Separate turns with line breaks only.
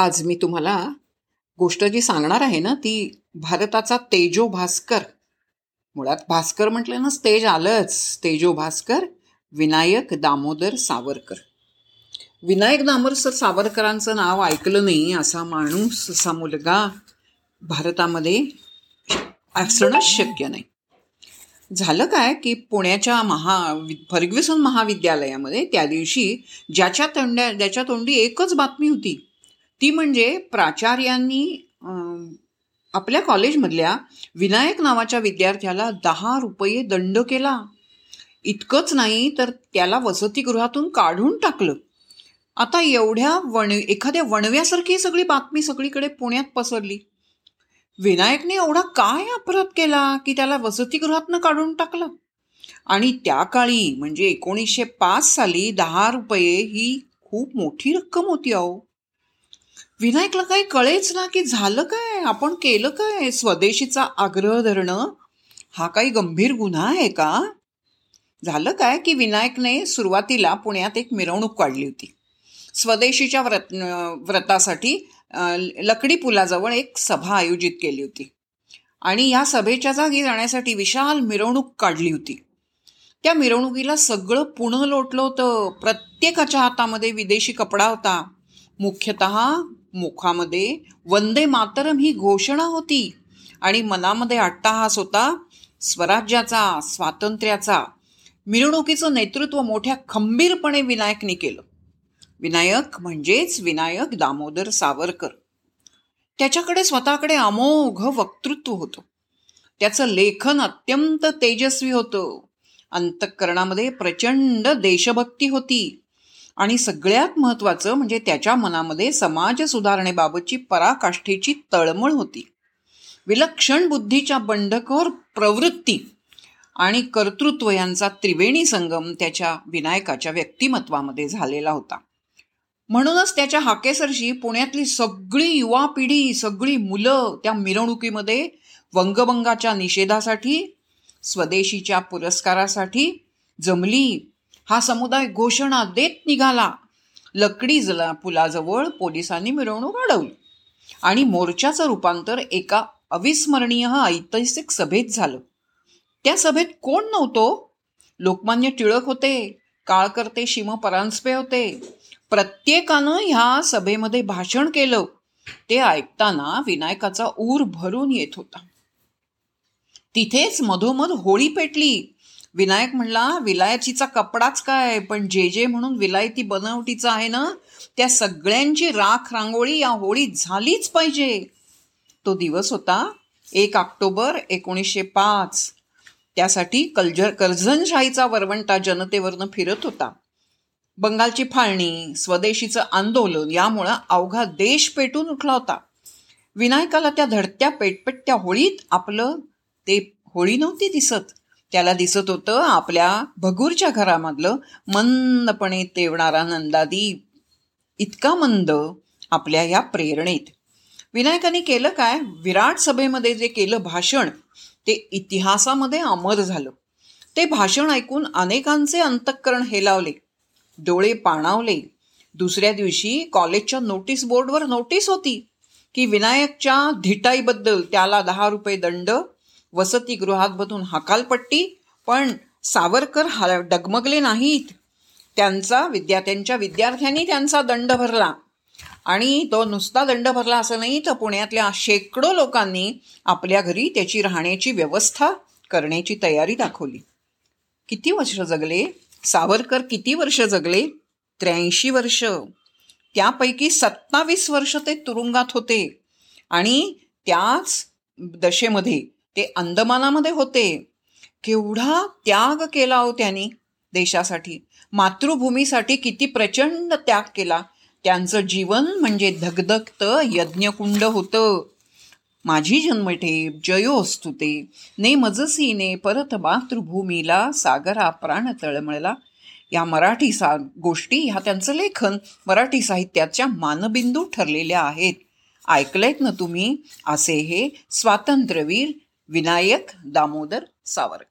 आज मी तुम्हाला गोष्ट जी सांगणार आहे ना ती भारताचा तेजो भास्कर. मुळात भास्कर म्हटलं ना तेज आलंच. तेजो भास्कर विनायक दामोदर सावरकर. विनायक दामोदर सावरकरांचं नाव ऐकलं नाही असा माणूस असा मुलगा भारतामध्ये असणंच शक्य नाही. झालं काय की पुण्याच्या महा फर्ग्युसन महाविद्यालयामध्ये त्या दिवशी ज्याच्या तोंड्या ज्याच्या तोंडी एकच बातमी होती. ती म्हणजे प्राचार्यांनी आपल्या कॉलेजमधल्या विनायक नावाच्या विद्यार्थ्याला दहा रुपये दंड केला. इतकंच नाही तर त्याला वसतिगृहातून काढून टाकलं. आता एवढ्या वण एखाद्या वणव्यासारखी सगळी बातमी सगळीकडे पुण्यात पसरली. विनायकने एवढा काय अपराध केला की त्याला वसतिगृहातनं काढून टाकलं? आणि त्या काळी म्हणजे एकोणीसशे पाच साली दहा रुपये ही खूप मोठी रक्कम होती अहो. विनायकला काही कळेच ना की झालं काय? आपण केलं काय? स्वदेशीचा आग्रह धरणं? हा काही गंभीर गुन्हा आहे का? झालं काय की विनायकने सुरुवातीला पुण्यात एक मिरवणूक काढली होती. स्वदेशीच्या व्रत व्रतासाठी लकडी पुलाजवळ एक सभा आयोजित केली होती. आणि या सभेच्या जागी जाण्यासाठी विशाल मिरवणूक काढली होती. त्या मिरवणुकीला सगळं पुणं लोटलं होतं. प्रत्येकाच्या हातामध्ये विदेशी कपडा होता. मुख्यतः मुखामध्ये वंदे मातरम ही घोषणा होती. आणि मनामध्ये अट्टाहास होता स्वराज्याचा स्वातंत्र्याचा. मिरवणुकीचं नेतृत्व मोठ्या खंबीरपणे विनायकने केलं. विनायक म्हणजेच विनायक दामोदर सावरकर. त्याच्याकडे स्वतःकडे अमोघ वक्तृत्व होतं. त्याचं लेखन अत्यंत तेजस्वी होतं. अंतःकरणामध्ये प्रचंड देशभक्ती होती. आणि सगळ्यात महत्त्वाचं म्हणजे त्याच्या मनामध्ये समाज सुधारणेबाबतची पराकाष्ठेची तळमळ होती. विलक्षण बुद्धीच्या बंडखोर प्रवृत्ती आणि कर्तृत्व यांचा त्रिवेणी संगम त्याच्या विनायकाच्या व्यक्तिमत्वामध्ये झालेला होता. म्हणूनच त्याच्या हाकेसरशी पुण्यातली सगळी युवा पिढी सगळी मुलं त्या मिरवणुकीमध्ये वंगभंगाच्या निषेधासाठी स्वदेशीच्या पुरस्कारासाठी जमली. हा समुदाय घोषणा देत निघाला. लकडी जला पुलाजवळ पोलिसांनी मिरवणूक अडवली आणि मोर्चाचं रूपांतर एका अविस्मरणीय ऐतिहासिक सभेत झालं. त्या सभेत कोण नव्हतो? लोकमान्य टिळक होते काळकर्ते शिम परांजपे होते. प्रत्येकानं ह्या सभेमध्ये भाषण केलं. ते ऐकताना विनायकाचा ऊर भरून येत होता. तिथेच मधोमध होळी पेटली. विनायक म्हणला विलायचीचा कपडाच काय? पण जे जे म्हणून विलायती बनवटीचा आहे ना त्या सगळ्यांची राख रांगोळी या होळीत झालीच पाहिजे. तो दिवस होता एक ऑक्टोबर एकोणीसशे पाच. त्यासाठी कलजर कर्झनशाहीचा वरवंटा जनतेवरनं फिरत होता. बंगालची फाळणी स्वदेशीचं आंदोलन यामुळं अवघा देश पेटून उठला होता. विनायकाला त्या धडत्या पेटपेटत्या होळीत आपलं ते होळी नव्हती दिसत. त्याला दिसत होतं आपल्या भगूरच्या घरामधलं. मंदपणे तेवणारा नंदादीप इतका मंद आपल्या या प्रेरणेत. विनायकाने केलं काय? विराट सभेमध्ये जे केलं भाषण ते इतिहासामध्ये अमर झालं. ते भाषण ऐकून अनेकांचे अंतःकरण हेलावले डोळे पाणावले. दुसऱ्या दिवशी कॉलेजच्या नोटीस बोर्डवर नोटीस होती की विनायकच्या धिटाईबद्दल त्याला दहा रुपये दंड वसतिगृहात बधून हकालपट्टी पण सावरकर हा डगमगले नाहीत. त्यांचा विद्यार्थ्यांच्या विद्यार्थ्यांनी त्यांचा दंड भरला. आणि तो नुसता दंड भरला असं नाही तर पुण्यातल्या शेकडो लोकांनी आपल्या घरी त्याची राहण्याची व्यवस्था करण्याची तयारी दाखवली. किती वर्ष जगले? सावरकर किती वर्ष जगले? त्र्याऐंशी वर्ष. त्यापैकी सत्तावीस वर्ष ते तुरुंगात होते. आणि त्याच दशेमध्ये ते अंदमानामध्ये होते. केवढा त्याग केला हो त्यांनी देशासाठी. मातृभूमीसाठी किती प्रचंड त्याग केला. त्यांचं जीवन म्हणजे धगधगत यज्ञकुंड होतं. माझी जन्मठेप जयोस्तुते ने मजसीने परत मातृभूमीला सागरा प्राण तळमळला. या मराठी सा गोष्टी ह्या त्यांचं लेखन मराठी साहित्याच्या मानबिंदू ठरलेल्या आहेत. ऐकलेत ना तुम्ही? असे हे स्वातंत्र्यवीर विनायक दामोदर सावरकर.